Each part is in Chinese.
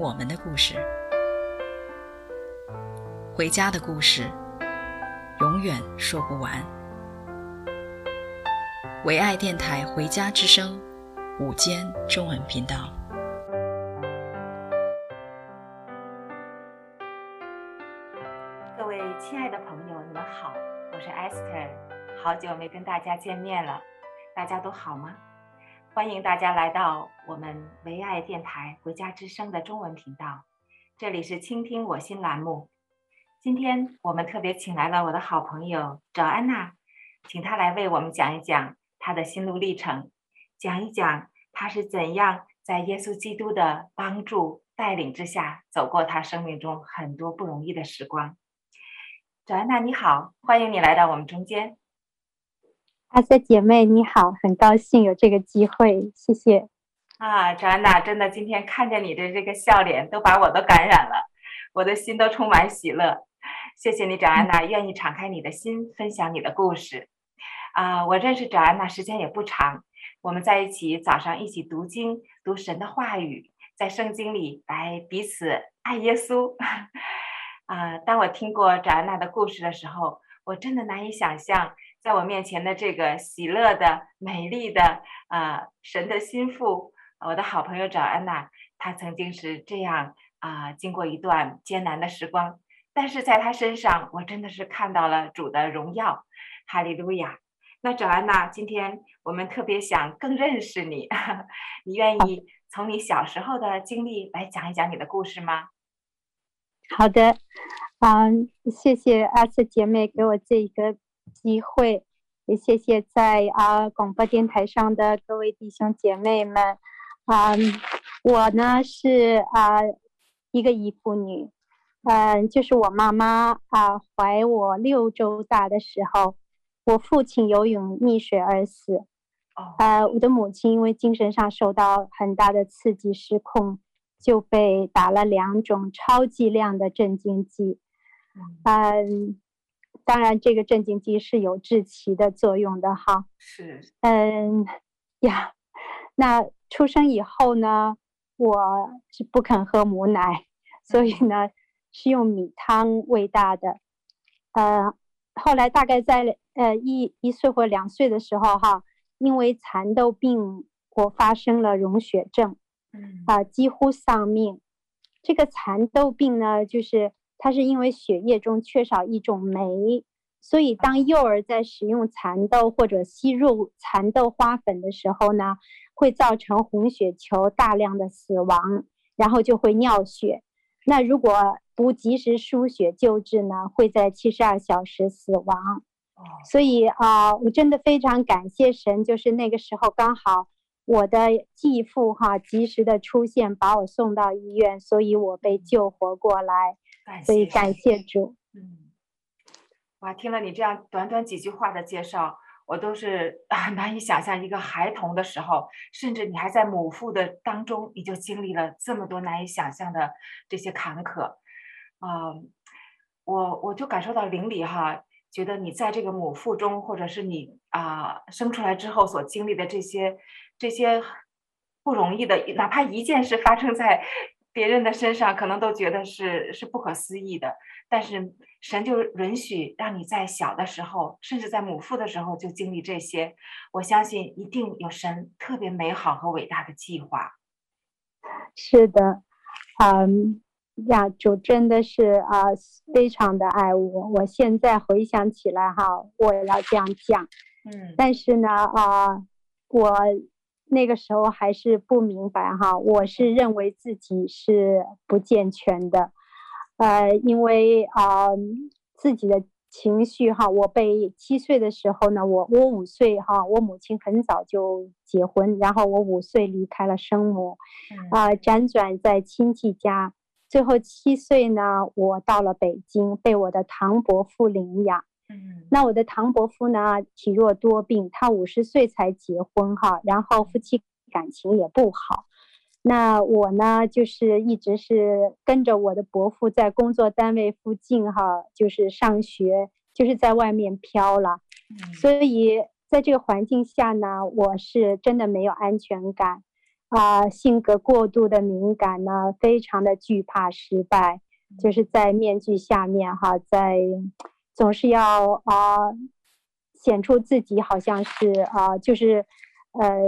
我们的故事，回家的故事，永远说不完。唯爱电台《回家之声》午间中文频道，各位亲爱的朋友，你们好，我是 Esther，好久没跟大家见面了，大家都好吗？欢迎大家来到我们唯爱电台《回家之声》的中文频道，这里是倾听我心栏目。今天我们特别请来了我的好朋友赵安娜，请她来为我们讲一讲她的心路历程，讲一讲她是怎样在耶稣基督的帮助带领之下走过她生命中很多不容易的时光。赵安娜你好，欢迎你来到我们中间。阿瑟姐妹你好，很高兴有这个机会，谢谢。啊，找安娜，真的今天看见你的这个笑脸，都把我都感染了，我的心都充满喜乐。谢谢你，找安娜，愿意敞开你的心，分享你的故事。啊，我认识找安娜时间也不长，我们在一起早上一起读经，读神的话语，在圣经里来彼此爱耶稣。啊，当我听过找安娜的故事的时候，我真的难以想象。在我面前的这个喜乐的、美丽的，呃，神的心腹，我的好朋友找安娜，她曾经是这样啊、经过一段艰难的时光，但是在她身上，我真的是看到了主的荣耀，哈利路亚。那找安娜，今天我们特别想更认识你，你愿意从你小时候的经历来讲一讲你的故事吗？好的，嗯，谢谢阿瑟姐妹给我这一个。机会，也谢谢在啊广播电台上的各位弟兄姐妹们。啊，我呢是啊一个遗腹女，嗯，就是我妈妈啊怀我六周大的时候，我父亲游泳溺水而死。呃，我的母亲因为精神上受到很大的刺激失控，就被打了两种超剂量的镇静剂。嗯。当然，这个镇静剂是有治奇的作用的哈。是。嗯呀，那出生以后呢，我是不肯喝母奶，所以呢是用米汤喂大的。呃，后来大概在呃一一岁或两岁的时候哈，因为蚕豆病，我发生了溶血症，嗯啊、呃，几乎丧命。这个蚕豆病呢，就是。它是因为血液中缺少一种酶，所以当幼儿在食用蚕豆或者吸入蚕豆花粉的时候呢，会造成红血球大量的死亡，然后就会尿血。那如果不及时输血救治呢，会在七十二小时死亡。所以啊，我真的非常感谢神，就是那个时候刚好我的继父哈及时的出现，把我送到医院，所以我被救活过来。所以感谢主。嗯，哇，听了你这样短短几句话的介绍，我都是啊 难以想象，一个孩童的时候，甚至你还在母腹的当中，你就经历了这么多难以想象的这些坎坷。啊、呃，我我就感受到邻里哈，觉得你在这个母腹中，或者是你啊、呃、生出来之后所经历的这些这些不容易的，哪怕一件事发生在。别人的身上可能都觉得是是不可思议的，但是神就允许让你在小的时候，甚至在母腹的时候就经历这些。我相信一定有神特别美好和伟大的计划。是的，嗯，呀，主真的是啊，非常的爱我。我现在回想起来哈，我也要这样讲，嗯，但是呢，啊，我。那个时候还是不明白哈，我是认为自己是不健全的，呃，因为啊、呃、自己的情绪哈，我被七岁的时候呢，我我五岁哈，我母亲很早就结婚，然后我五岁离开了生母，啊、呃，辗转在亲戚家，最后七岁呢，我到了北京，被我的堂伯父领养。嗯，那我的唐伯父呢，体弱多病，他五十岁才结婚哈，然后夫妻感情也不好。那我呢，就是一直是跟着我的伯父在工作单位附近哈，就是上学，就是在外面飘了。嗯，所以在这个环境下呢，我是真的没有安全感，啊，性格过度的敏感呢，非常的惧怕失败，就是在面具下面哈，在总是要啊显出自己好像是啊，就是呃。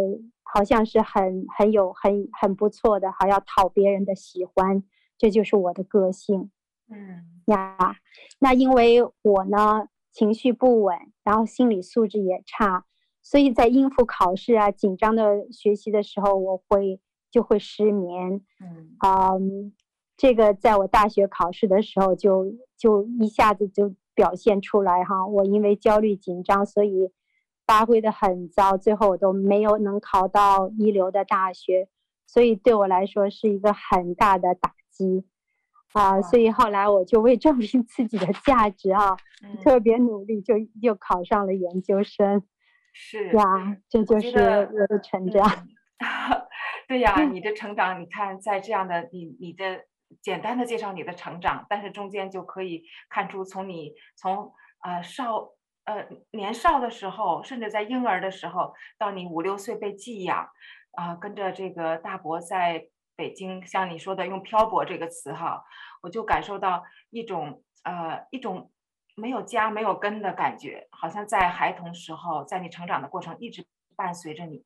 好像是很很有很很不错的，还要讨别人的喜欢，这就是我的个性。嗯呀，那因为我呢情绪不稳，然后心理素质也差，所以在应付考试啊紧张的学习的时候，我会就会失眠。嗯，嗯，这个在我大学考试的时候就就一下子就表现出来哈，我因为焦虑紧张，所以。发挥的很糟，最后我都没有能考到一流的大学，所以对我来说是一个很大的打击啊！所以后来我就为证明自己的价值啊，嗯、特别努力就，就又考上了研究生。是呀，这就是我的成长。嗯、对呀，你的成长，你看在这样的你你的简单的介绍你的成长，但是中间就可以看出从你从、呃、少。呃，年少的时候，甚至在婴儿的时候，到你五六岁被寄养，啊、跟着这个大伯在北京，像你说的用漂泊这个词哈，我就感受到一种呃一种没有家没有根的感觉，好像在孩童时候，在你成长的过程一直伴随着你，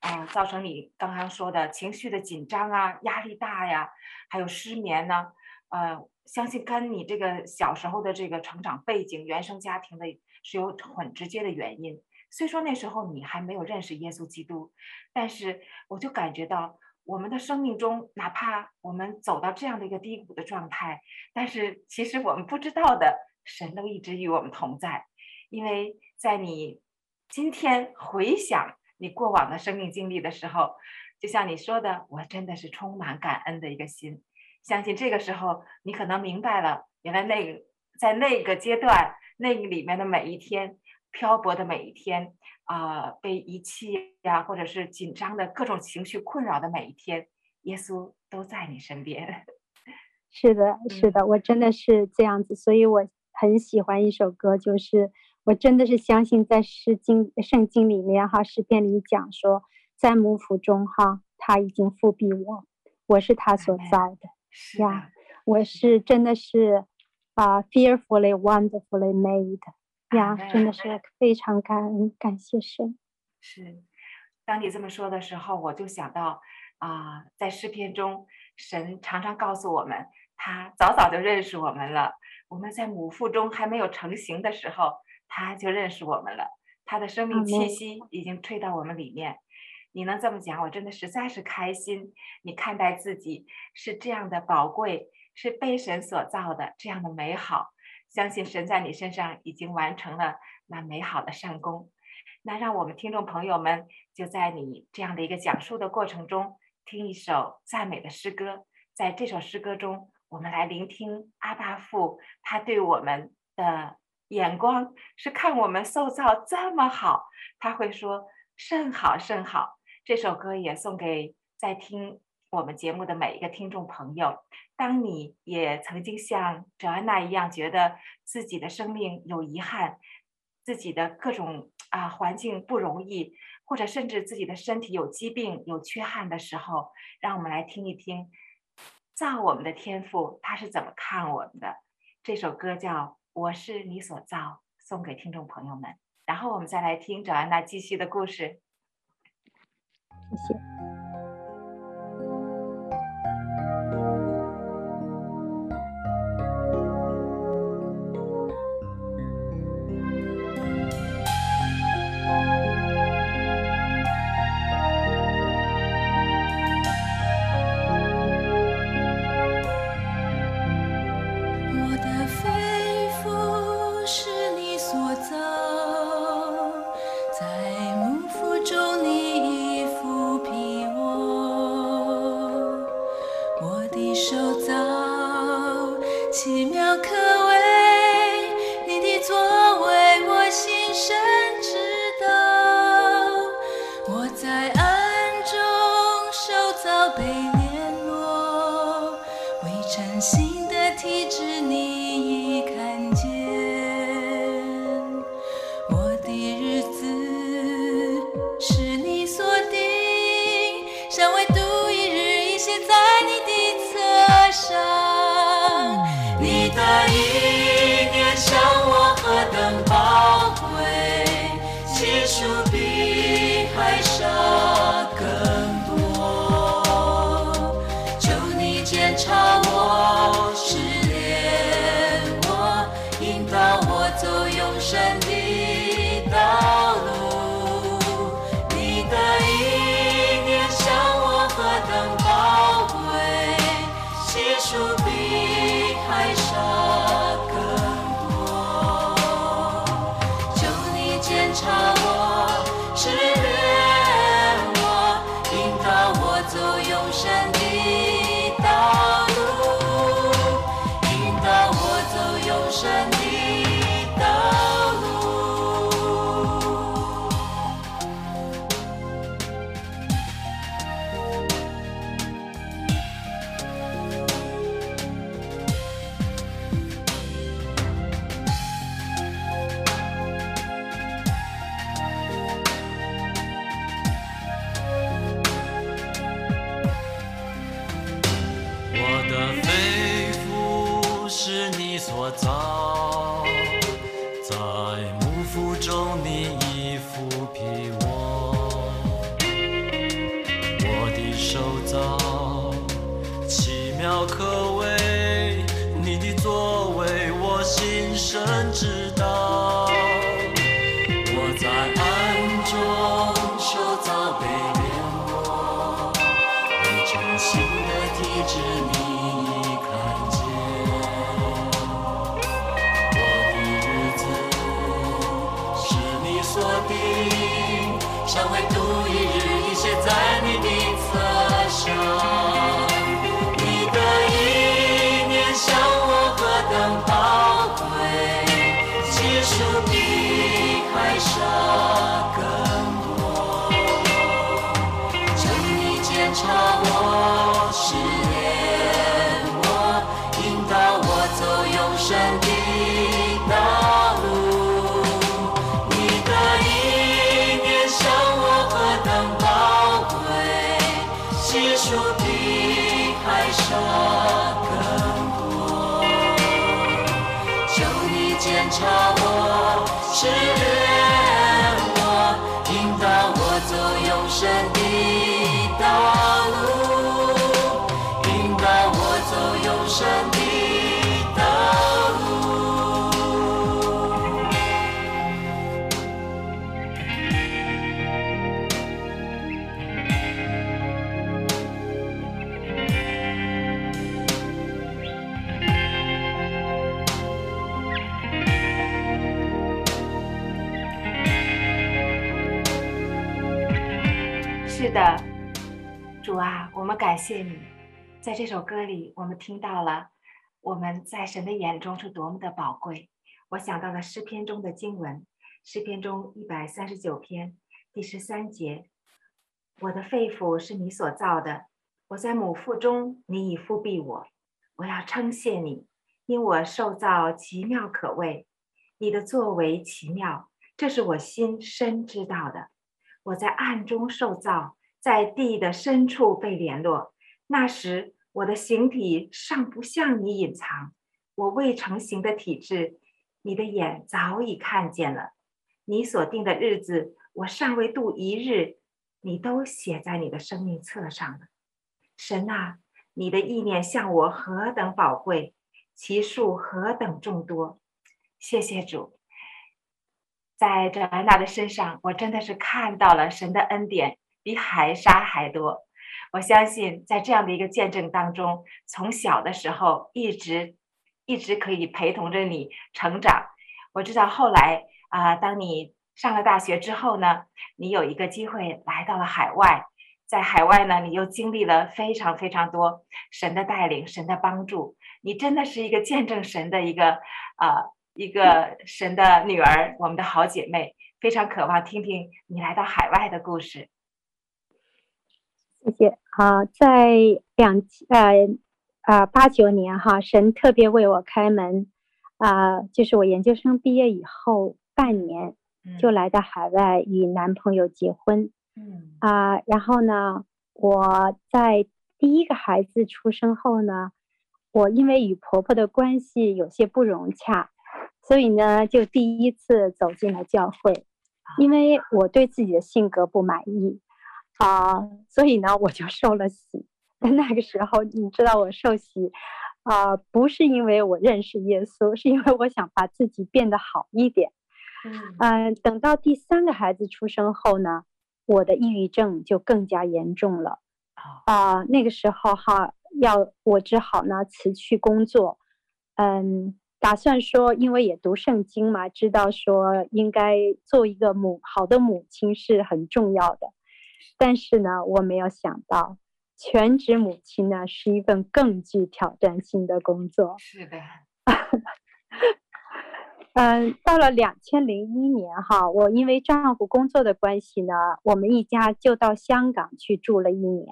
啊、造成你刚刚说的情绪的紧张啊，压力大呀，还有失眠呢，呃，相信跟你这个小时候的这个成长背景、原生家庭的。是有很直接的原因。虽说那时候你还没有认识耶稣基督，但是我就感觉到我们的生命中，哪怕我们走到这样的一个低谷的状态，但是其实我们不知道的，神都一直与我们同在。因为在你今天回想你过往的生命经历的时候，就像你说的，我真的是充满感恩的一个心。相信这个时候你可能明白了，原来那个在那个阶段。那个里面的每一天，漂泊的每一天，啊、呃，被遗弃呀，或者是紧张的各种情绪困扰的每一天，耶稣都在你身边。是的，是的，我真的是这样子，所以我很喜欢一首歌，就是我真的是相信在诗经圣经里面哈，诗篇里讲说，在母腹中哈，他已经复辟我，我是他所造的呀，我是真的是。啊、uh,，fearfully, wonderfully made，呀、yeah,，真的是非常感恩，感谢神。是，当你这么说的时候，我就想到啊，uh, 在诗篇中，神常常告诉我们，他早早就认识我们了。我们在母腹中还没有成型的时候，他就认识我们了。他的生命气息已经吹到我们里面。你能这么讲，我真的实在是开心。你看待自己是这样的宝贵。是被神所造的，这样的美好，相信神在你身上已经完成了那美好的善功。那让我们听众朋友们就在你这样的一个讲述的过程中，听一首赞美的诗歌。在这首诗歌中，我们来聆听阿爸父他对我们的眼光，是看我们塑造这么好，他会说甚好甚好。这首歌也送给在听我们节目的每一个听众朋友。当你也曾经像哲安娜一样，觉得自己的生命有遗憾，自己的各种啊环境不容易，或者甚至自己的身体有疾病、有缺憾的时候，让我们来听一听造我们的天赋他是怎么看我们的。这首歌叫《我是你所造》，送给听众朋友们。然后我们再来听着安娜继续的故事。谢谢。你所感谢你，在这首歌里，我们听到了我们在神的眼中是多么的宝贵。我想到了诗篇中的经文，诗篇中一百三十九篇第十三节：“我的肺腑是你所造的，我在母腹中，你已覆庇我。我要称谢你，因我受造奇妙可畏，你的作为奇妙，这是我心深知道的。”我在暗中受造，在地的深处被联络。那时，我的形体尚不向你隐藏，我未成形的体质，你的眼早已看见了。你所定的日子，我尚未度一日，你都写在你的生命册上了。神啊，你的意念向我何等宝贵，其数何等众多。谢谢主。在这安娜的身上，我真的是看到了神的恩典比海沙还多。我相信，在这样的一个见证当中，从小的时候一直一直可以陪同着你成长。我知道后来啊、当你上了大学之后呢，你有一个机会来到了海外，在海外呢，你又经历了非常非常多神的带领、神的帮助，你真的是一个见证神的一个啊、呃、一个神的女儿，我们的好姐妹，非常渴望听听你来到海外的故事。谢谢。啊，在两呃啊八九年哈，神特别为我开门。啊，就是我研究生毕业以后半年就来到海外与男朋友结婚。嗯。啊，然后呢，我在第一个孩子出生后呢，我因为与婆婆的关系有些不融洽，所以呢，就第一次走进了教会，因为我对自己的性格不满意啊，所以呢，我就受了洗。在那个时候，你知道我受洗啊，不是因为我认识耶稣，是因为我想把自己变得好一点。嗯，啊，等到第三个孩子出生后呢。我的抑郁症就更加严重了，啊、呃，那个时候哈，要我只好呢辞去工作，嗯，打算说，因为也读圣经嘛，知道说应该做一个母好的母亲是很重要的，但是呢，我没有想到，全职母亲呢是一份更具挑战性的工作。是的。嗯，到了两千零一年哈，我因为丈夫工作的关系呢，我们一家就到香港去住了一年。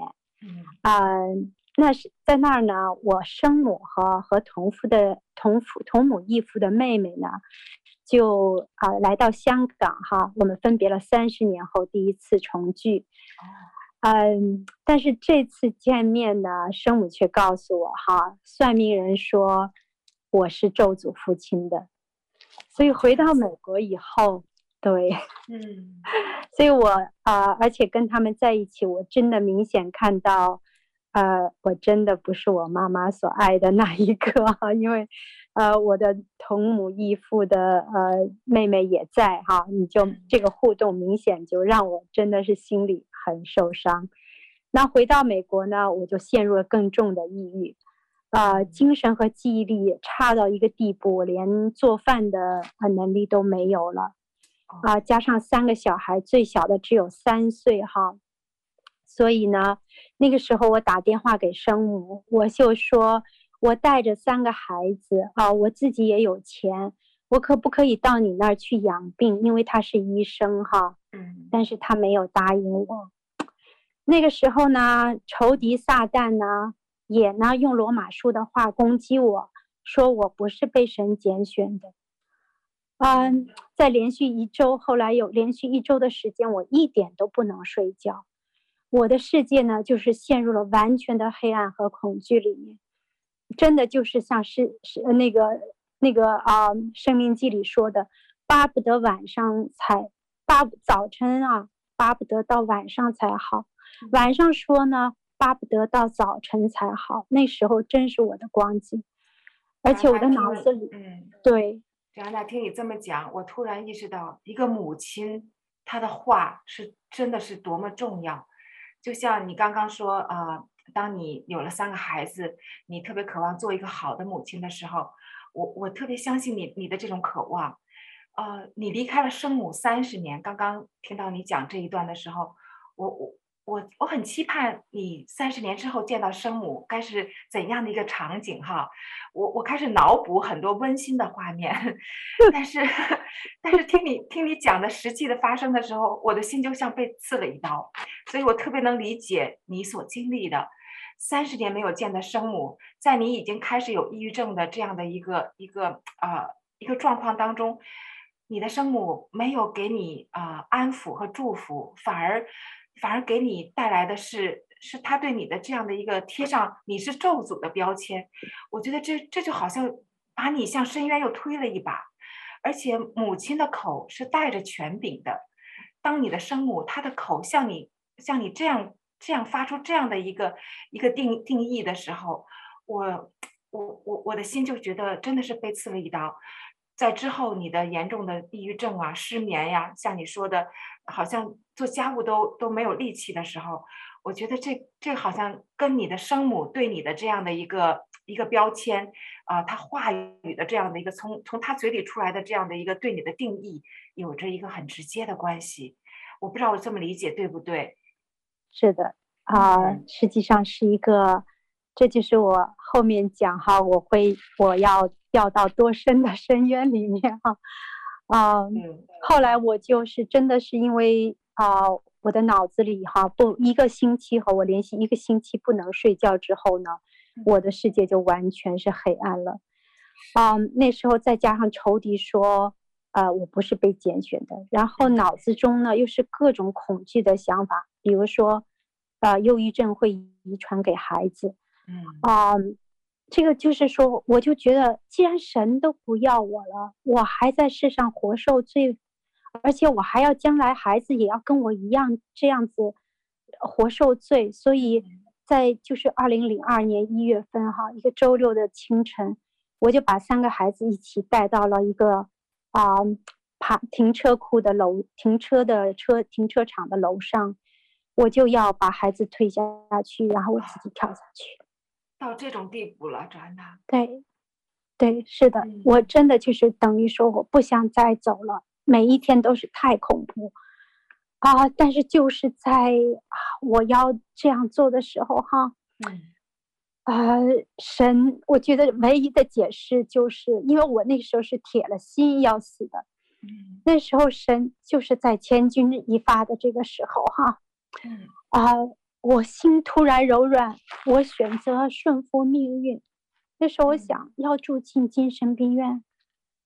嗯，那是在那儿呢，我生母和和同父的同父同母异父的妹妹呢，就啊来到香港哈，我们分别了三十年后第一次重聚。嗯，但是这次见面呢，生母却告诉我哈，算命人说我是咒诅父亲的。所以回到美国以后，对，嗯，所以我啊、呃，而且跟他们在一起，我真的明显看到，呃，我真的不是我妈妈所爱的那一个，因为，呃，我的同母异父的呃妹妹也在哈，你就这个互动明显就让我真的是心里很受伤。那回到美国呢，我就陷入了更重的抑郁。啊、呃，精神和记忆力差到一个地步，连做饭的能力都没有了。啊、呃，加上三个小孩，最小的只有三岁哈，所以呢，那个时候我打电话给生母，我就说，我带着三个孩子啊、呃，我自己也有钱，我可不可以到你那儿去养病？因为他是医生哈。嗯。但是他没有答应我。那个时候呢，仇敌撒旦呢。也呢，用罗马书的话攻击我，说我不是被神拣选的。嗯，在连续一周，后来有连续一周的时间，我一点都不能睡觉。我的世界呢，就是陷入了完全的黑暗和恐惧里面。真的就是像是是那个那个啊，《生命记》里说的，巴不得晚上才巴早晨啊，巴不得到晚上才好。晚上说呢。巴不得到早晨才好，那时候真是我的光景，而且我的脑子里，嗯，对。然后那听你这么讲，我突然意识到，一个母亲她的话是真的是多么重要。就像你刚刚说啊、呃，当你有了三个孩子，你特别渴望做一个好的母亲的时候，我我特别相信你你的这种渴望。呃，你离开了生母三十年，刚刚听到你讲这一段的时候，我我。我我很期盼你三十年之后见到生母该是怎样的一个场景哈，我我开始脑补很多温馨的画面，但是 但是听你听你讲的实际的发生的时候，我的心就像被刺了一刀，所以我特别能理解你所经历的三十年没有见的生母，在你已经开始有抑郁症的这样的一个一个啊、呃、一个状况当中，你的生母没有给你啊、安抚和祝福，反而。反而给你带来的是，是他对你的这样的一个贴上你是咒诅的标签。我觉得这这就好像把你向深渊又推了一把。而且母亲的口是带着权柄的，当你的生母她的口像你像你这样这样发出这样的一个一个定定义的时候，我我我我的心就觉得真的是被刺了一刀。在之后，你的严重的抑郁症啊、失眠呀，像你说的，好像做家务都都没有力气的时候，我觉得这这好像跟你的生母对你的这样的一个一个标签啊，他话语的这样的一个从从他嘴里出来的这样的一个对你的定义，有着一个很直接的关系。我不知道我这么理解对不对？是的，啊、呃，实际上是一个，这就是我后面讲哈，我会我要掉到多深的深渊里面哈，啊、呃，后来我就是真的是因为啊、呃，我的脑子里哈不一个星期和我联系一个星期不能睡觉之后呢，我的世界就完全是黑暗了，啊、呃，那时候再加上仇敌说。呃，我不是被拣选的，然后脑子中呢又是各种恐惧的想法，比如说，呃，忧郁症会遗传给孩子，嗯啊、呃，这个就是说，我就觉得，既然神都不要我了，我还在世上活受罪，而且我还要将来孩子也要跟我一样这样子活受罪，所以在就是二零零二年一月份哈，一个周六的清晨，我就把三个孩子一起带到了一个。啊，爬停车库的楼，停车的车停车场的楼上，我就要把孩子推下去，然后我自己跳下去。到这种地步了，真的。对，对，是的，嗯，我真的就是等于说我不想再走了，每一天都是太恐怖啊！但是就是在啊，我要这样做的时候，哈，呃，神，我觉得唯一的解释就是，因为我那时候是铁了心要死的，嗯，那时候神就是在千钧一发的这个时候，哈，嗯，啊、呃，我心突然柔软，我选择顺服命运。那时候我想要住进精神病院，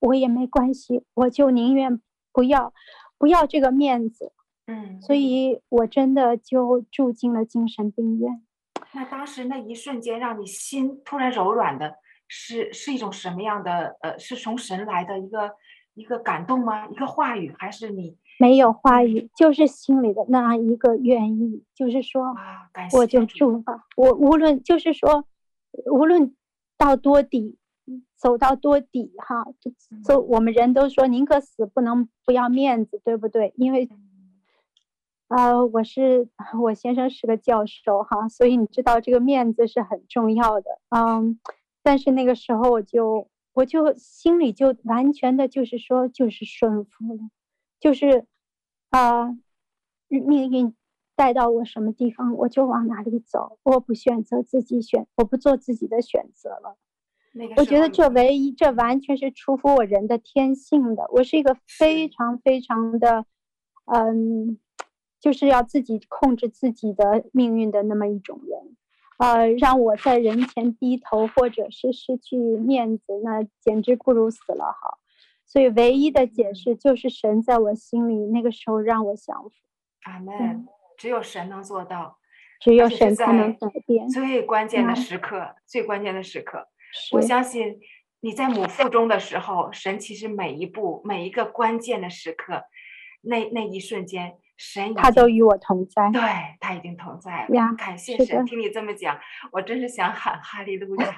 我也没关系，我就宁愿不要，不要这个面子，嗯，所以我真的就住进了精神病院。那当时那一瞬间，让你心突然柔软的，是是一种什么样的？呃，是从神来的一个一个感动吗？一个话语，还是你没有话语，就是心里的那一个愿意，就是说，我就住吧。我无论就是说，无论到多底，走到多底，哈，走，我们人都说宁可死，不能不要面子，对不对？因为。啊、呃，我是我先生是个教授哈，所以你知道这个面子是很重要的，嗯，但是那个时候我就我就心里就完全的就是说就是顺服了，就是啊、呃，命运带到我什么地方我就往哪里走，我不选择自己选，我不做自己的选择了。我觉得这唯一这完全是出乎我人的天性的，我是一个非常非常的嗯。就是要自己控制自己的命运的那么一种人，呃，让我在人前低头或者是失去面子，那简直不如死了哈。所以唯一的解释就是神在我心里那个时候让我降服。阿门。只有神能做到，只有神才能改变。最关键的时刻，最关键的时刻，我相信你在母腹中的时候，神其实每一步每一个关键的时刻，那那一瞬间。神，他都与我同在，对，他已经同在了。呀，感谢神，听你这么讲，我真是想喊哈利路亚。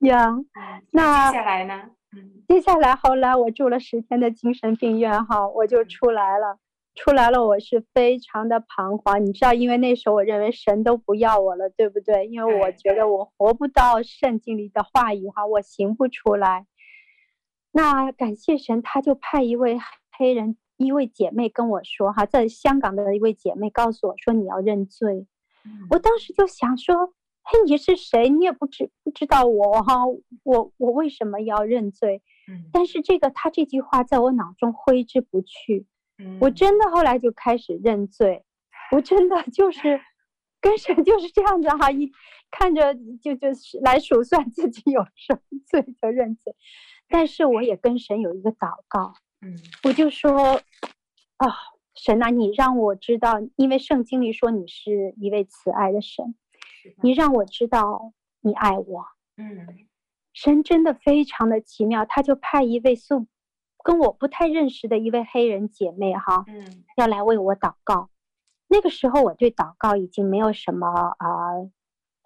呀，那接下来呢？嗯，接下来后来我住了十天的精神病院哈，我就出来了，出来了，我是非常的彷徨。你知道，因为那时候我认为神都不要我了，对不对？因为我觉得我活不到圣经里的话语哈，我行不出来。那感谢神，他就派一位黑人。一位姐妹跟我说：“哈，在香港的一位姐妹告诉我说，你要认罪。嗯”我当时就想说：“嘿，你是谁？你也不知不知道我哈，我我为什么要认罪？”嗯，但是这个他这句话在我脑中挥之不去。嗯，我真的后来就开始认罪，我真的 就是跟神就是这样子哈，一看着就就是来数算自己有什么罪就认罪，但是我也跟神有一个祷告。嗯，我就说，啊，神啊，你让我知道，因为圣经里说你是一位慈爱的神，你让我知道你爱我。嗯，神真的非常的奇妙，他就派一位素跟我不太认识的一位黑人姐妹哈，嗯，要来为我祷告。那个时候我对祷告已经没有什么啊。呃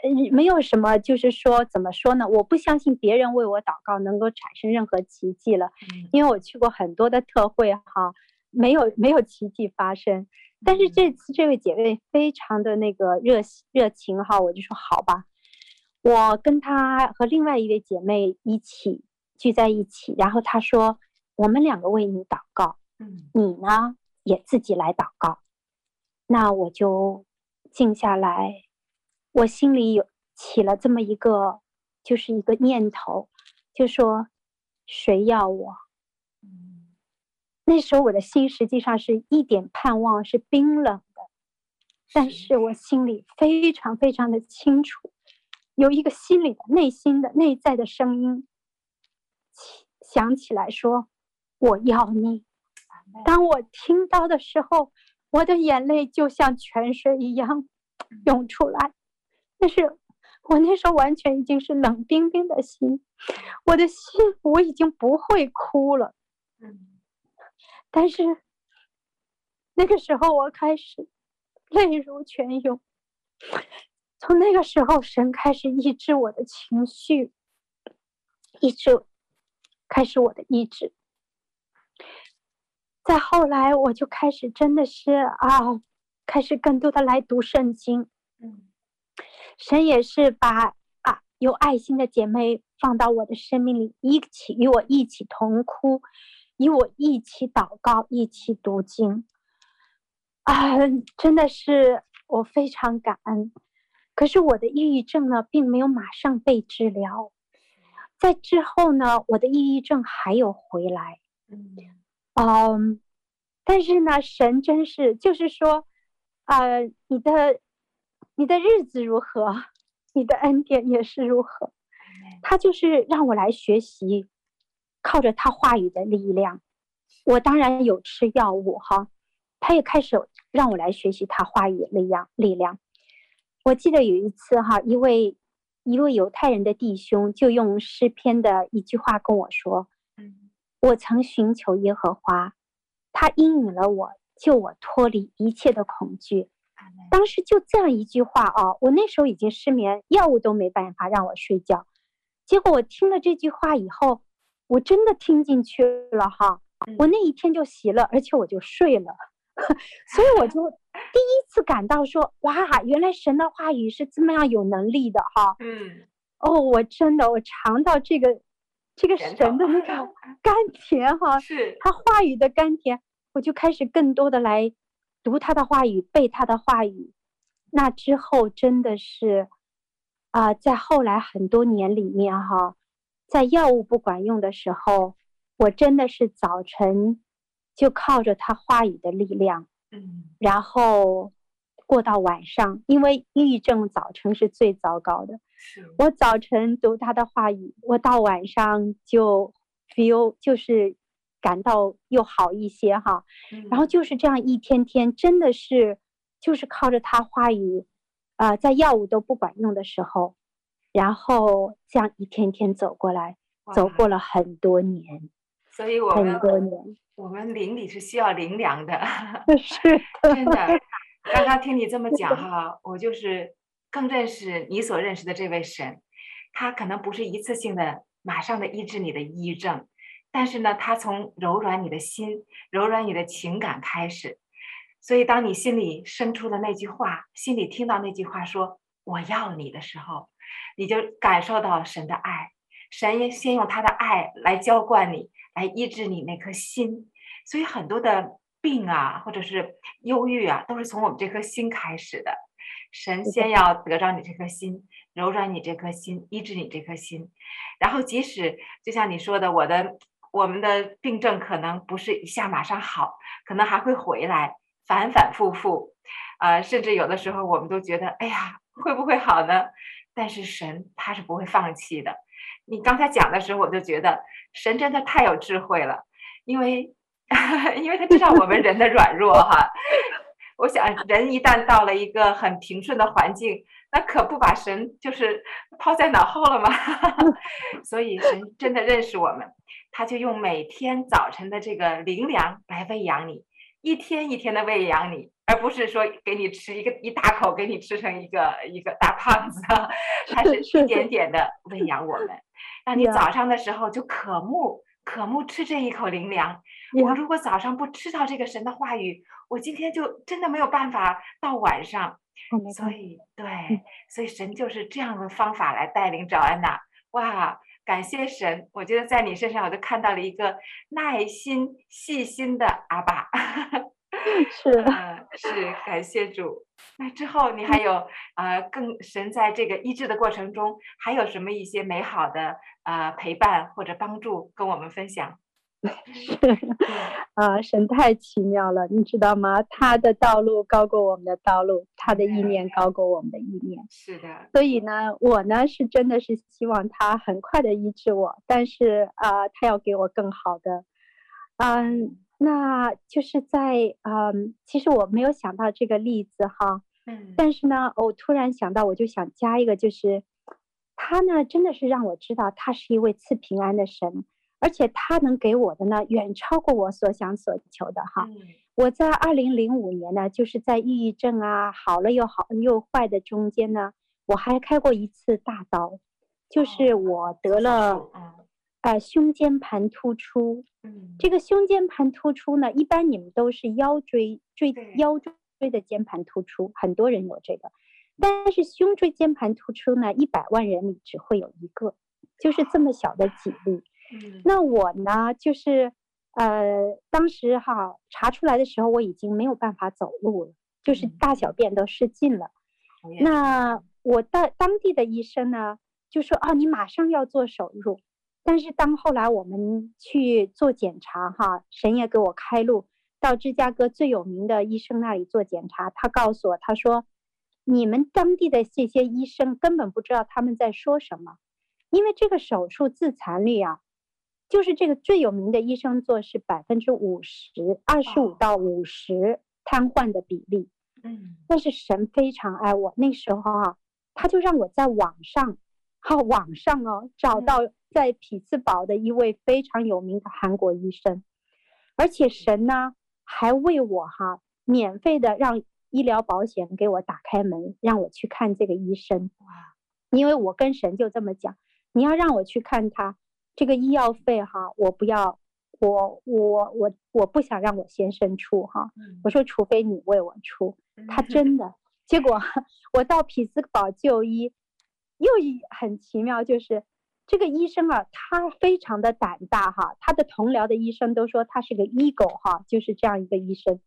嗯，没有什么，就是说，怎么说呢？我不相信别人为我祷告能够产生任何奇迹了，因为我去过很多的特会哈，没有没有奇迹发生。但是这次这位姐妹非常的那个热热情哈，我就说好吧，我跟她和另外一位姐妹一起聚在一起，然后她说我们两个为你祷告，嗯，你呢也自己来祷告，那我就。静下来，我心里有起了这么一个，就是一个念头，就说谁要我？那时候我的心实际上是一点盼望，是冰冷的，但是我心里非常非常的清楚，有一个心里的内心的内在的声音，想起来说我要你。当我听到的时候，我的眼泪就像泉水一样涌出来。但是我那时候完全已经是冷冰冰的心，我的心我已经不会哭了。但是那个时候我开始泪如泉涌。从那个时候，神开始抑制我的情绪，抑制，开始我的意志。再后来，我就开始真的是啊，开始更多的来读圣经。嗯，神也是把啊有爱心的姐妹放到我的生命里，一起与我一起同哭，与我一起祷告，一起读经。啊，真的是我非常感恩。可是我的抑郁症呢，并没有马上被治疗，在之后呢，我的抑郁症还有回来。嗯。嗯，um, 但是呢，神真是，就是说，呃，你的你的日子如何，你的恩典也是如何。他就是让我来学习，靠着他话语的力量。我当然有吃药物哈，他也开始让我来学习他话语力量力量。我记得有一次哈，一位一位犹太人的弟兄就用诗篇的一句话跟我说。我曾寻求耶和华，他应允了我，救我脱离一切的恐惧。当时就这样一句话啊，我那时候已经失眠，药物都没办法让我睡觉。结果我听了这句话以后，我真的听进去了哈，我那一天就习了，而且我就睡了。所以我就第一次感到说，哇，原来神的话语是这么样有能力的哈。嗯。哦，我真的，我尝到这个。这个神的那个甘甜哈，是他话语的甘甜，我就开始更多的来读他的话语，背他的话语。那之后真的是啊、呃，在后来很多年里面哈，在药物不管用的时候，我真的是早晨就靠着他话语的力量，嗯，然后过到晚上，因为抑郁症早晨是最糟糕的。我早晨读他的话语，我到晚上就 feel 就是感到又好一些哈，然后就是这样一天天，真的是就是靠着他话语，啊、呃，在药物都不管用的时候，然后这样一天天走过来，走过了很多年，所以我们很多年，我们邻里是需要灵粮的，是真的。刚刚听你这么讲哈，我就是。更认识你所认识的这位神，他可能不是一次性的、马上的医治你的抑郁症，但是呢，他从柔软你的心、柔软你的情感开始。所以，当你心里生出了那句话，心里听到那句话说“我要你”的时候，你就感受到神的爱。神也先用他的爱来浇灌你，来医治你那颗心。所以，很多的病啊，或者是忧郁啊，都是从我们这颗心开始的。神先要得着你这颗心，柔软你这颗心，医治你这颗心，然后即使就像你说的，我的我们的病症可能不是一下马上好，可能还会回来，反反复复，呃，甚至有的时候我们都觉得，哎呀，会不会好呢？但是神他是不会放弃的。你刚才讲的时候，我就觉得神真的太有智慧了，因为 因为他知道我们人的软弱哈。我想，人一旦到了一个很平顺的环境，那可不把神就是抛在脑后了吗？所以神真的认识我们，他就用每天早晨的这个灵粮来喂养你，一天一天的喂养你，而不是说给你吃一个一大口，给你吃成一个一个大胖子，他是一点点的喂养我们，让你早上的时候就渴慕。渴慕吃这一口灵粮。我如果早上不吃到这个神的话语，我今天就真的没有办法到晚上。所以，对，所以神就是这样的方法来带领找安娜。哇，感谢神！我觉得在你身上，我就看到了一个耐心、细心的阿爸。是，嗯，是，感谢主。那之后你还有呃，更神在这个医治的过程中，还有什么一些美好的呃陪伴或者帮助跟我们分享？是啊，神太奇妙了，你知道吗？他的道路高过我们的道路，他的意念高过我们的意念。是的，所以呢，我呢是真的是希望他很快的医治我，但是啊、呃，他要给我更好的。嗯，那就是在嗯，其实我没有想到这个例子哈，嗯，但是呢，我突然想到，我就想加一个，就是他呢真的是让我知道，他是一位赐平安的神。而且他能给我的呢，远超过我所想所求的哈。嗯、我在二零零五年呢，就是在抑郁症啊好了又好又坏的中间呢，我还开过一次大刀，就是我得了，呃，胸肩盘突出。嗯，这个胸肩盘突出呢，一般你们都是腰椎椎腰椎的间盘突出，很多人有这个，但是胸椎间盘突出呢，一百万人里只会有一个，就是这么小的几率。嗯，那我呢，就是，呃，当时哈查出来的时候，我已经没有办法走路了，就是大小便都失禁了。嗯、那我的当地的医生呢，就说啊，你马上要做手术。但是当后来我们去做检查哈，神也给我开路，到芝加哥最有名的医生那里做检查，他告诉我，他说，你们当地的这些医生根本不知道他们在说什么，因为这个手术自残率啊。就是这个最有名的医生做是百分之五十，二十五到五十瘫痪的比例。嗯，但是神非常爱我，那时候啊，他就让我在网上，哈，网上哦，找到在匹兹堡的一位非常有名的韩国医生，而且神呢还为我哈免费的让医疗保险给我打开门，让我去看这个医生。哇，因为我跟神就这么讲，你要让我去看他。这个医药费哈，我不要，我我我我不想让我先生出哈。我说除非你为我出，他真的。结果我到匹兹堡就医，又一很奇妙，就是这个医生啊，他非常的胆大哈。他的同僚的医生都说他是个 ego 哈，就是这样一个医生。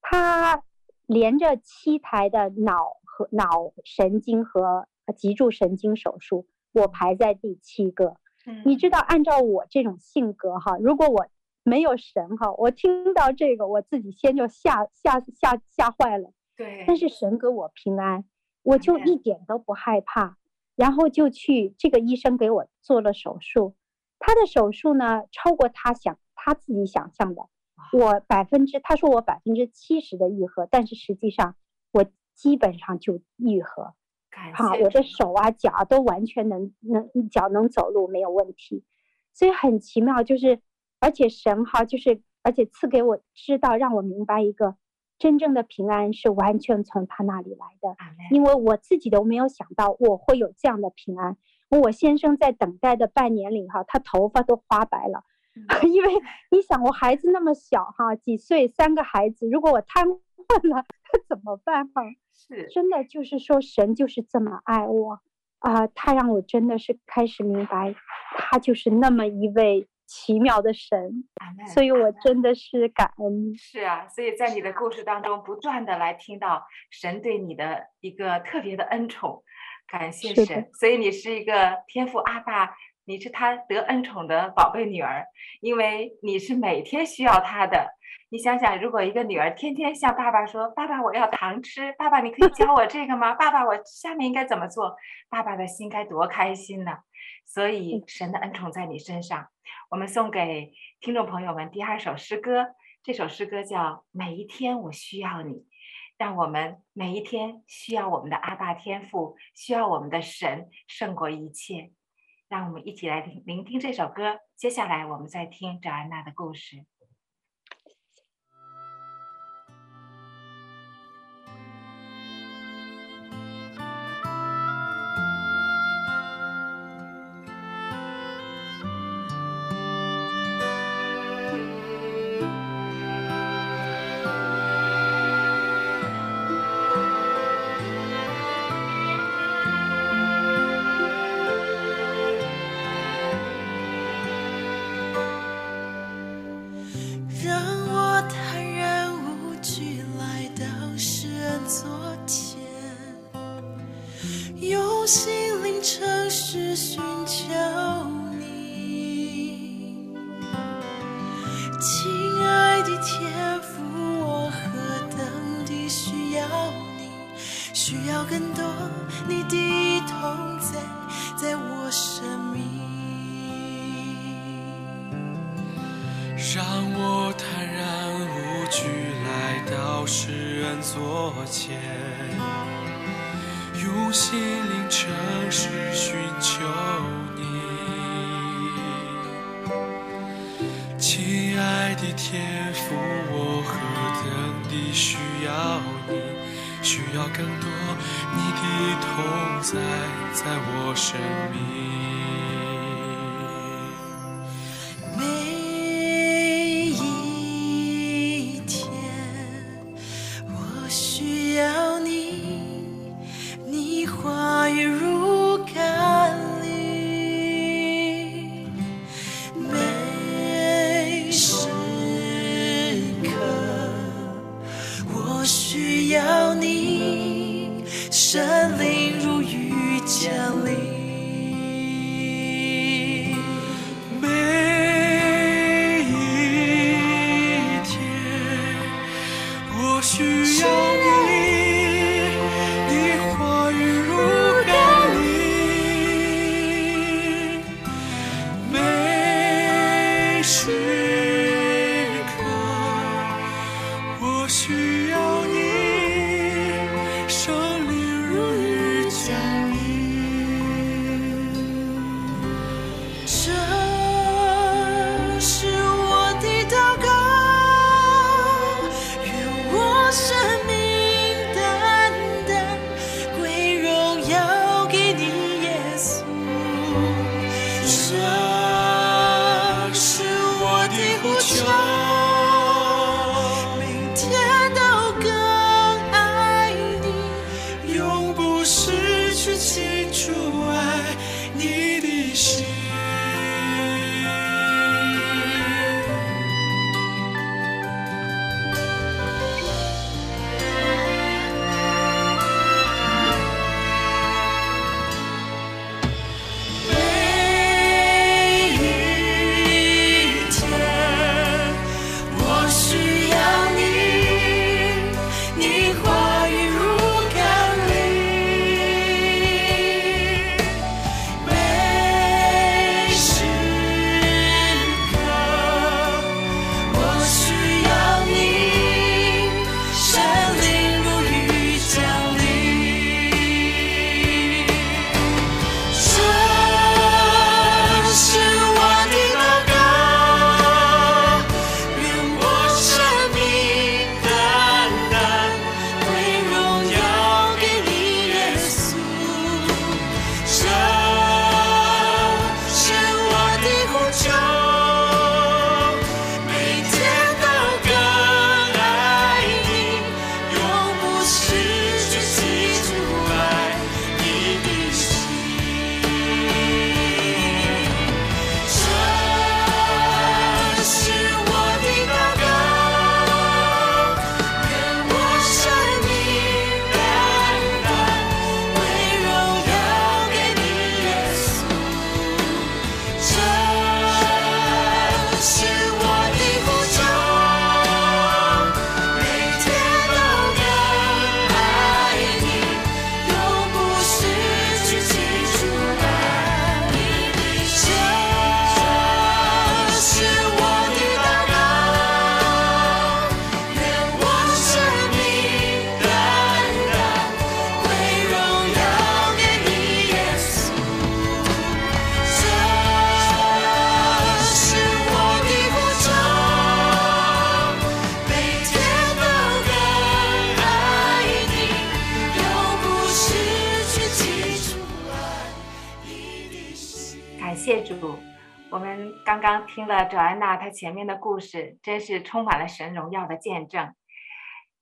他连着七台的脑和脑神经和脊柱神经手术，我排在第七个。你知道，按照我这种性格哈，如果我没有神哈，我听到这个，我自己先就吓吓吓吓坏了。对。但是神给我平安，我就一点都不害怕，然后就去这个医生给我做了手术。他的手术呢，超过他想他自己想象的，我百分之他说我百分之七十的愈合，但是实际上我基本上就愈合。好，我的手啊脚啊都完全能能脚能走路没有问题，所以很奇妙，就是而且神哈就是而且赐给我知道让我明白一个真正的平安是完全从他那里来的，因为我自己都没有想到我会有这样的平安。我先生在等待的半年里哈，他头发都花白了，因为你想我孩子那么小哈，几岁三个孩子，如果我瘫痪了，他怎么办哈？是真的，就是说神就是这么爱我啊、呃！他让我真的是开始明白，他就是那么一位奇妙的神，所以我真的是感恩。是啊，所以在你的故事当中，不断的来听到神对你的一个特别的恩宠，感谢神。所以你是一个天赋阿爸，你是他得恩宠的宝贝女儿，因为你是每天需要他的。你想想，如果一个女儿天天向爸爸说：“爸爸，我要糖吃。”“爸爸，你可以教我这个吗？”“爸爸，我下面应该怎么做？”爸爸的心该多开心呢！所以神的恩宠在你身上。我们送给听众朋友们第二首诗歌，这首诗歌叫《每一天我需要你》，让我们每一天需要我们的阿爸天父，需要我们的神胜过一切。让我们一起来听聆听这首歌。接下来我们再听赵安娜的故事。you 谢主，我们刚刚听了卓安娜她前面的故事，真是充满了神荣耀的见证。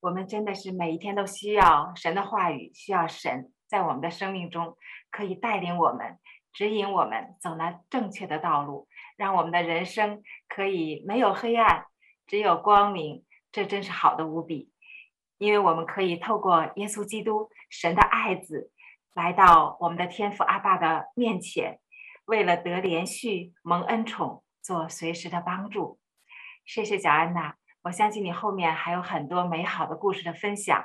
我们真的是每一天都需要神的话语，需要神在我们的生命中可以带领我们、指引我们走那正确的道路，让我们的人生可以没有黑暗，只有光明。这真是好的无比，因为我们可以透过耶稣基督，神的爱子，来到我们的天父阿爸的面前，为了得连续蒙恩宠，做随时的帮助。谢谢小安娜，我相信你后面还有很多美好的故事的分享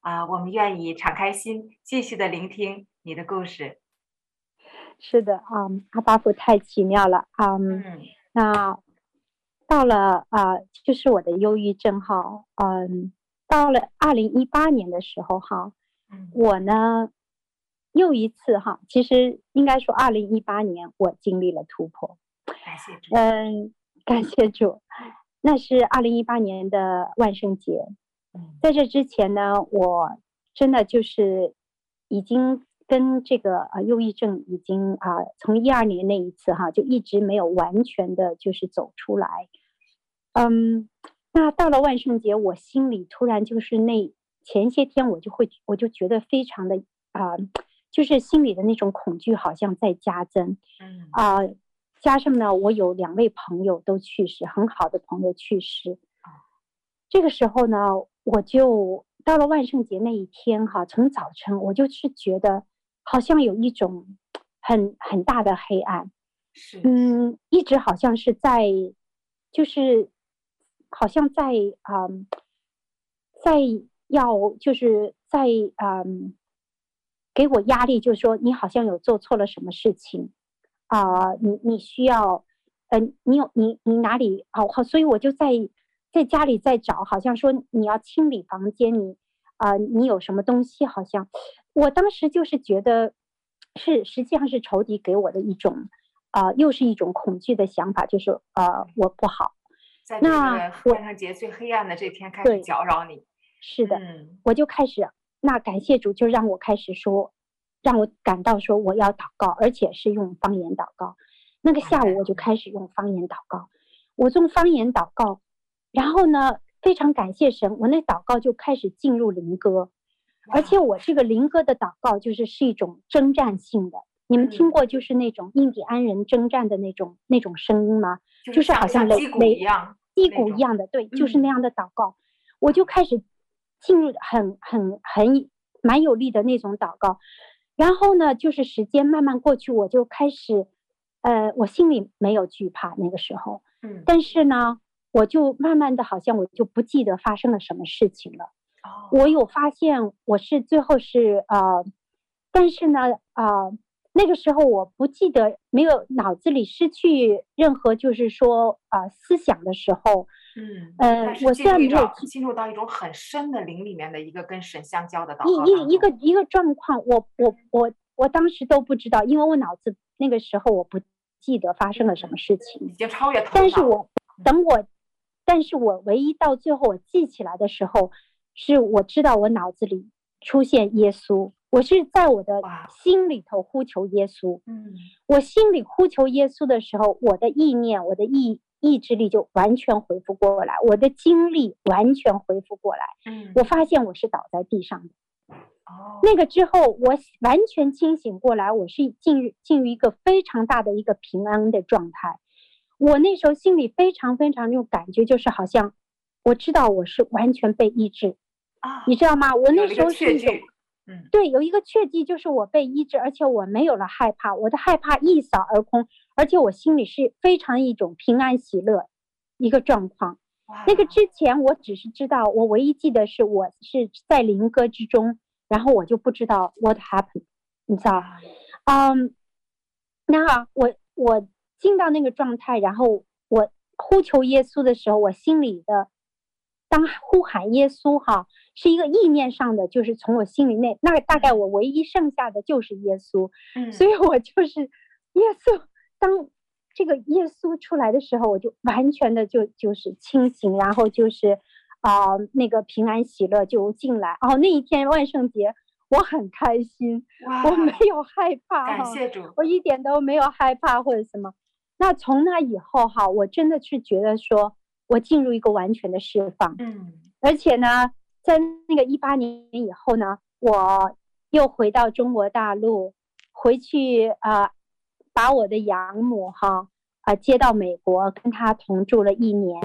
啊，我们愿意敞开心，继续的聆听你的故事。是的，嗯，阿巴布太奇妙了，嗯，嗯那到了啊、呃，就是我的忧郁症哈，嗯，到了二零一八年的时候哈，嗯，我呢。又一次哈，其实应该说，二零一八年我经历了突破。感谢主。嗯，感谢主。那是二零一八年的万圣节。在这之前呢，我真的就是已经跟这个呃忧郁症已经啊，从一二年那一次哈，就一直没有完全的就是走出来。嗯，那到了万圣节，我心里突然就是那前些天我就会我就觉得非常的啊。就是心里的那种恐惧好像在加增，嗯啊、呃，加上呢，我有两位朋友都去世，很好的朋友去世，这个时候呢，我就到了万圣节那一天哈，从早晨我就是觉得好像有一种很很大的黑暗，是，嗯，一直好像是在，就是好像在啊、呃，在要就是在嗯。给我压力，就是说你好像有做错了什么事情，啊、呃，你你需要，嗯、呃，你有你你哪里哦好，所以我就在在家里在找，好像说你要清理房间，你啊、呃，你有什么东西？好像我当时就是觉得是实际上是仇敌给我的一种啊、呃，又是一种恐惧的想法，就是呃我不好。在那万圣节最黑暗的这天开始搅扰你。是的，嗯、我就开始。那感谢主，就让我开始说，让我感到说我要祷告，而且是用方言祷告。那个下午我就开始用方言祷告，我用方言祷告，然后呢，非常感谢神，我那祷告就开始进入灵歌，而且我这个灵歌的祷告就是是一种征战性的。你们听过就是那种印第安人征战的那种那种声音吗？就是好像雷雷击鼓一样的，对，就是那样的祷告，我就开始。进入很很很蛮有力的那种祷告，然后呢，就是时间慢慢过去，我就开始，呃，我心里没有惧怕那个时候，嗯，但是呢，我就慢慢的好像我就不记得发生了什么事情了，哦，我有发现我是最后是呃，但是呢，呃，那个时候我不记得，没有脑子里失去任何就是说啊，呃，思想的时候。嗯，呃，我虽然没有进入到一种很深的灵里面的一个跟神相交的一一一个一个状况，我我我我当时都不知道，因为我脑子那个时候我不记得发生了什么事情，已经超越头脑。但是我等我，但是我唯一到最后我记起来的时候，是我知道我脑子里出现耶稣，我是在我的心里头呼求耶稣。嗯，我心里呼求耶稣的时候，我的意念，我的意。意志力就完全恢复过来，我的精力完全恢复过来。嗯，我发现我是倒在地上的。哦，那个之后我完全清醒过来，我是进入进入一个非常大的一个平安的状态。我那时候心里非常非常那种感觉，就是好像我知道我是完全被医治啊，你知道吗？我那时候是一种。嗯，对，有一个确据，就是我被医治，而且我没有了害怕，我的害怕一扫而空，而且我心里是非常一种平安喜乐一个状况。那个之前我只是知道，我唯一记得是我是在灵歌之中，然后我就不知道 what happened，你知道？嗯，那我我进到那个状态，然后我呼求耶稣的时候，我心里的当呼喊耶稣哈。是一个意念上的，就是从我心里内，那大概我唯一剩下的就是耶稣，嗯，所以我就是耶稣。当这个耶稣出来的时候，我就完全的就就是清醒，然后就是啊、呃、那个平安喜乐就进来。哦，那一天万圣节我很开心，我没有害怕，感谢主，我一点都没有害怕或者什么。那从那以后哈，我真的是觉得说我进入一个完全的释放，嗯，而且呢。在那个一八年以后呢，我又回到中国大陆，回去啊、呃，把我的养母哈啊、呃、接到美国，跟她同住了一年，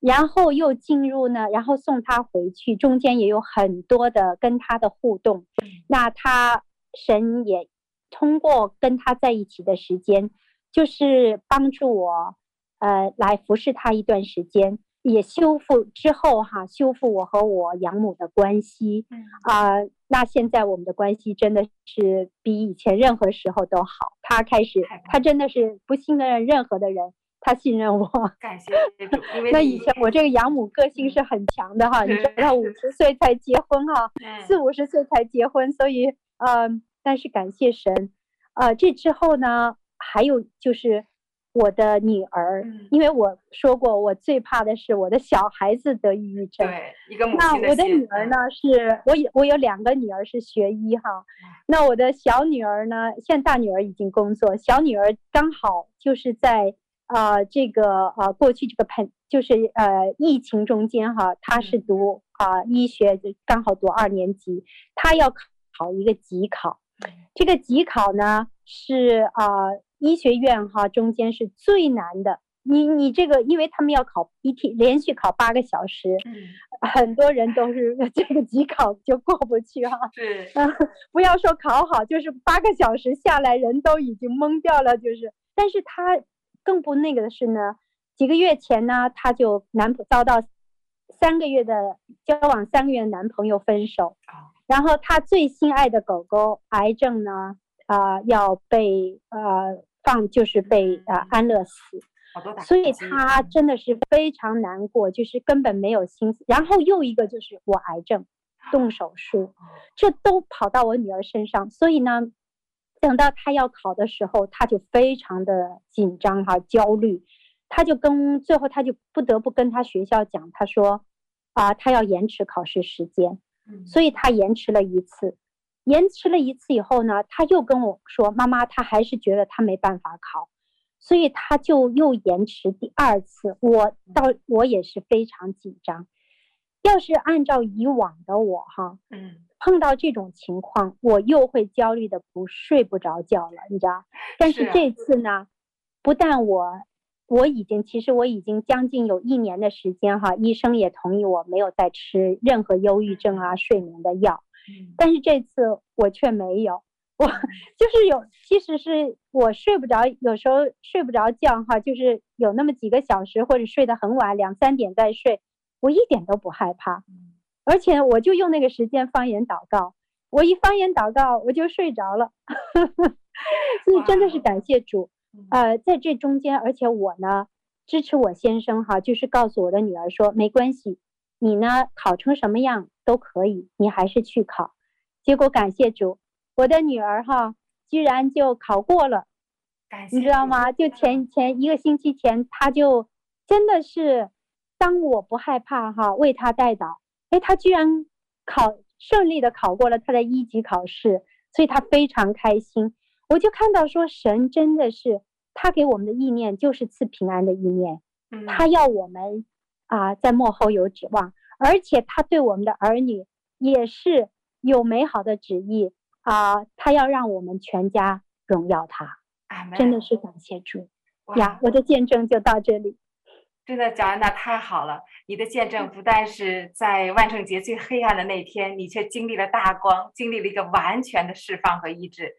然后又进入呢，然后送她回去，中间也有很多的跟她的互动。那他神也通过跟他在一起的时间，就是帮助我，呃，来服侍他一段时间，也修复之后哈，修复我和我养母的关系。啊、呃，那现在我们的关系真的是比以前任何时候都好。他开始，他真的是不信任任何的人。他信任我，感谢主。那以前我这个养母个性是很强的哈，你知道，五十岁才结婚哈，四五十岁才结婚，所以呃，但是感谢神，呃，这之后呢，还有就是我的女儿，因为我说过，我最怕的是我的小孩子得抑郁症。对，一个母亲那我的女儿呢，是我有我有两个女儿是学医哈，那我的小女儿呢，现在大女儿已经工作，小女儿刚好就是在。啊、呃，这个啊、呃，过去这个喷就是呃，疫情中间哈，她是读啊、呃、医学，就刚好读二年级，她要考一个级考，这个级考呢是啊、呃、医学院哈中间是最难的，你你这个因为他们要考一天连续考八个小时，很多人都是 这个机考就过不去哈，不要说考好，就是八个小时下来人都已经懵掉了，就是，但是他。更不那个的是呢，几个月前呢，他就男朋遭到三个月的交往三个月的男朋友分手，然后他最心爱的狗狗癌症呢，啊、呃、要被呃放就是被啊、呃、安乐死，所以他真的是非常难过，就是根本没有心思。然后又一个就是我癌症动手术，这都跑到我女儿身上，所以呢。等到他要考的时候，他就非常的紧张哈、焦虑，他就跟最后他就不得不跟他学校讲，他说，啊，他要延迟考试时间，所以他延迟了一次，延迟了一次以后呢，他又跟我说，妈妈，他还是觉得他没办法考，所以他就又延迟第二次，我到我也是非常紧张，要是按照以往的我哈，嗯。碰到这种情况，我又会焦虑的不睡不着觉了，你知道？但是这次呢，不但我，我已经其实我已经将近有一年的时间哈，医生也同意我没有再吃任何忧郁症啊睡眠的药，但是这次我却没有，我就是有，其实是我睡不着，有时候睡不着觉哈，就是有那么几个小时或者睡得很晚，两三点再睡，我一点都不害怕。而且我就用那个时间方言祷告，我一方言祷告我就睡着了，所以真的是感谢主。呃，在这中间，而且我呢支持我先生哈，就是告诉我的女儿说没关系，你呢考成什么样都可以，你还是去考。结果感谢主，我的女儿哈居然就考过了，你知道吗？就前前一个星期前，她就真的是当我不害怕哈为她代祷。哎，她居然考顺利的考过了她的一级考试，所以她非常开心。我就看到说，神真的是他给我们的意念就是赐平安的意念，他要我们啊、呃、在幕后有指望，而且他对我们的儿女也是有美好的旨意啊、呃，他要让我们全家荣耀他，真的是感谢主呀！我的见证就到这里。真的，乔安娜太好了！你的见证不但是在万圣节最黑暗的那天，你却经历了大光，经历了一个完全的释放和医治。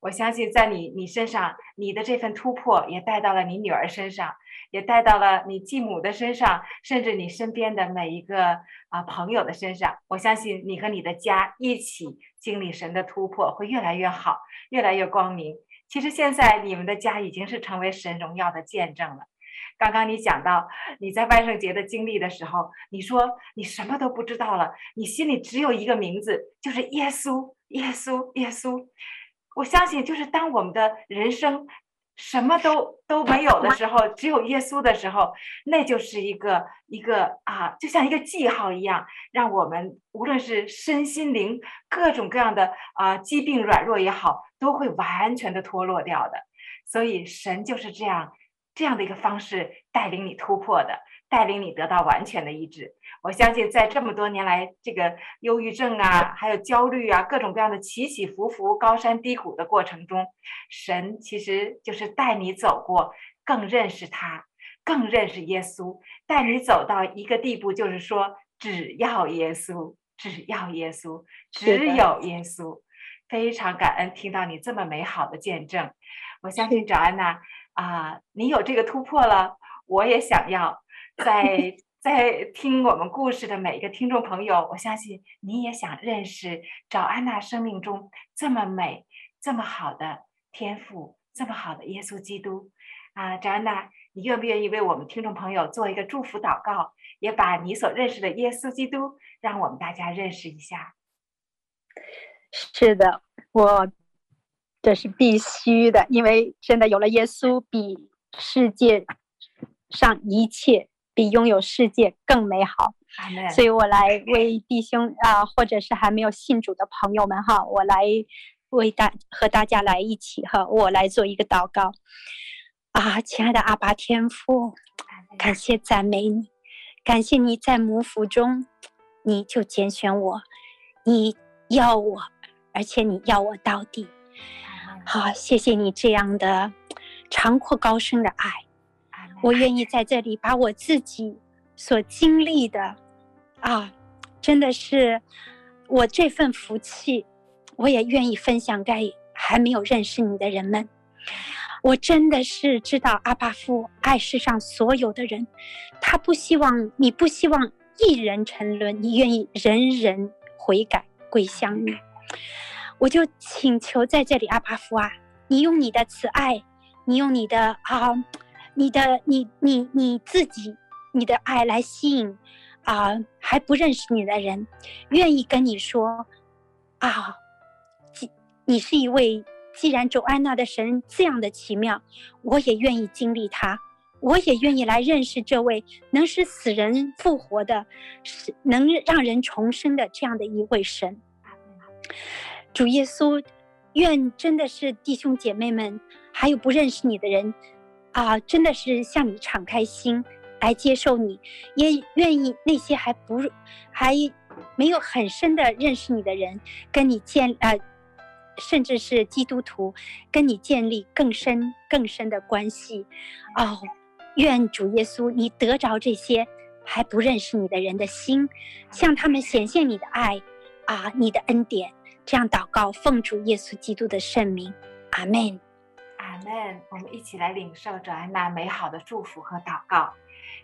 我相信，在你你身上，你的这份突破也带到了你女儿身上，也带到了你继母的身上，甚至你身边的每一个啊朋友的身上。我相信你和你的家一起经历神的突破，会越来越好，越来越光明。其实现在你们的家已经是成为神荣耀的见证了。刚刚你讲到你在万圣节的经历的时候，你说你什么都不知道了，你心里只有一个名字，就是耶稣，耶稣，耶稣。我相信，就是当我们的人生什么都都没有的时候，只有耶稣的时候，那就是一个一个啊，就像一个记号一样，让我们无论是身心灵各种各样的啊疾病软弱也好，都会完全的脱落掉的。所以神就是这样。这样的一个方式带领你突破的，带领你得到完全的医治。我相信，在这么多年来，这个忧郁症啊，还有焦虑啊，各种各样的起起伏伏、高山低谷的过程中，神其实就是带你走过，更认识他，更认识耶稣，带你走到一个地步，就是说，只要耶稣，只要耶稣，只有耶稣。非常感恩听到你这么美好的见证。我相信找安娜啊，你有这个突破了，我也想要在 在听我们故事的每一个听众朋友，我相信你也想认识找安娜生命中这么美、这么好的天赋，这么好的耶稣基督啊，找安娜。你愿不愿意为我们听众朋友做一个祝福祷告，也把你所认识的耶稣基督，让我们大家认识一下？是的，我这是必须的，因为真的有了耶稣，比世界上一切，比拥有世界更美好。所以我来为弟兄啊，或者是还没有信主的朋友们哈，我来为大和大家来一起哈，我来做一个祷告。啊，亲爱的阿爸天父，感谢赞美你，感谢你在母腹中，你就拣选我，你要我，而且你要我到底。好，谢谢你这样的长阔高深的爱，我愿意在这里把我自己所经历的，啊，真的是我这份福气，我也愿意分享给还没有认识你的人们。我真的是知道阿巴夫爱世上所有的人，他不希望你不希望一人沉沦，你愿意人人悔改归向你。我就请求在这里，阿巴夫啊，你用你的慈爱，你用你的啊，你的你你你自己，你的爱来吸引啊还不认识你的人，愿意跟你说啊，你是一位。既然主安娜的神这样的奇妙，我也愿意经历它，我也愿意来认识这位能使死人复活的，是能让人重生的这样的一位神。主耶稣，愿真的是弟兄姐妹们，还有不认识你的人，啊，真的是向你敞开心来接受你，也愿意那些还不还没有很深的认识你的人，跟你建啊。甚至是基督徒，跟你建立更深更深的关系，哦，愿主耶稣你得着这些还不认识你的人的心，向他们显现你的爱，啊，你的恩典，这样祷告，奉主耶稣基督的圣名，阿门，阿门。我们一起来领受主安娜美好的祝福和祷告，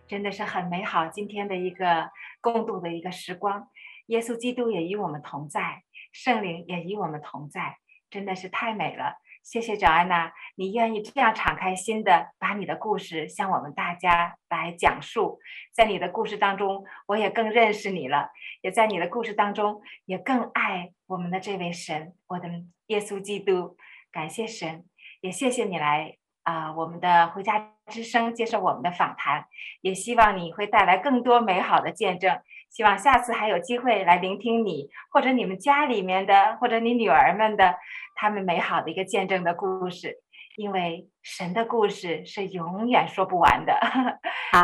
真的是很美好。今天的一个共度的一个时光，耶稣基督也与我们同在，圣灵也与我们同在。真的是太美了，谢谢找安娜，你愿意这样敞开心的把你的故事向我们大家来讲述，在你的故事当中，我也更认识你了，也在你的故事当中也更爱我们的这位神，我的耶稣基督，感谢神，也谢谢你来啊、我们的回家之声接受我们的访谈，也希望你会带来更多美好的见证。希望下次还有机会来聆听你，或者你们家里面的，或者你女儿们的，他们美好的一个见证的故事。因为神的故事是永远说不完的，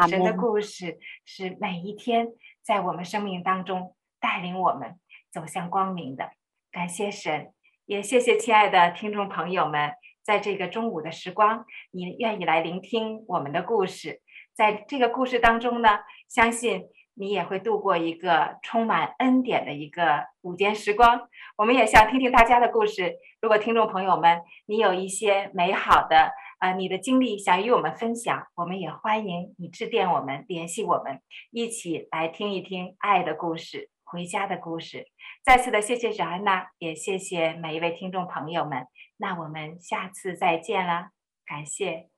神的故事是每一天在我们生命当中带领我们走向光明的。感谢神，也谢谢亲爱的听众朋友们，在这个中午的时光，你愿意来聆听我们的故事。在这个故事当中呢，相信。你也会度过一个充满恩典的一个午间时光。我们也想听听大家的故事。如果听众朋友们，你有一些美好的呃你的经历想与我们分享，我们也欢迎你致电我们，联系我们，一起来听一听爱的故事，回家的故事。再次的谢谢小安娜，也谢谢每一位听众朋友们。那我们下次再见了，感谢。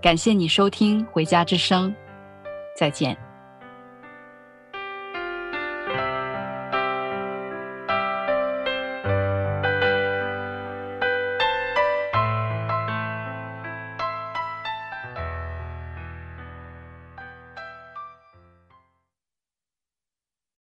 感谢你收听《回家之声》，再见。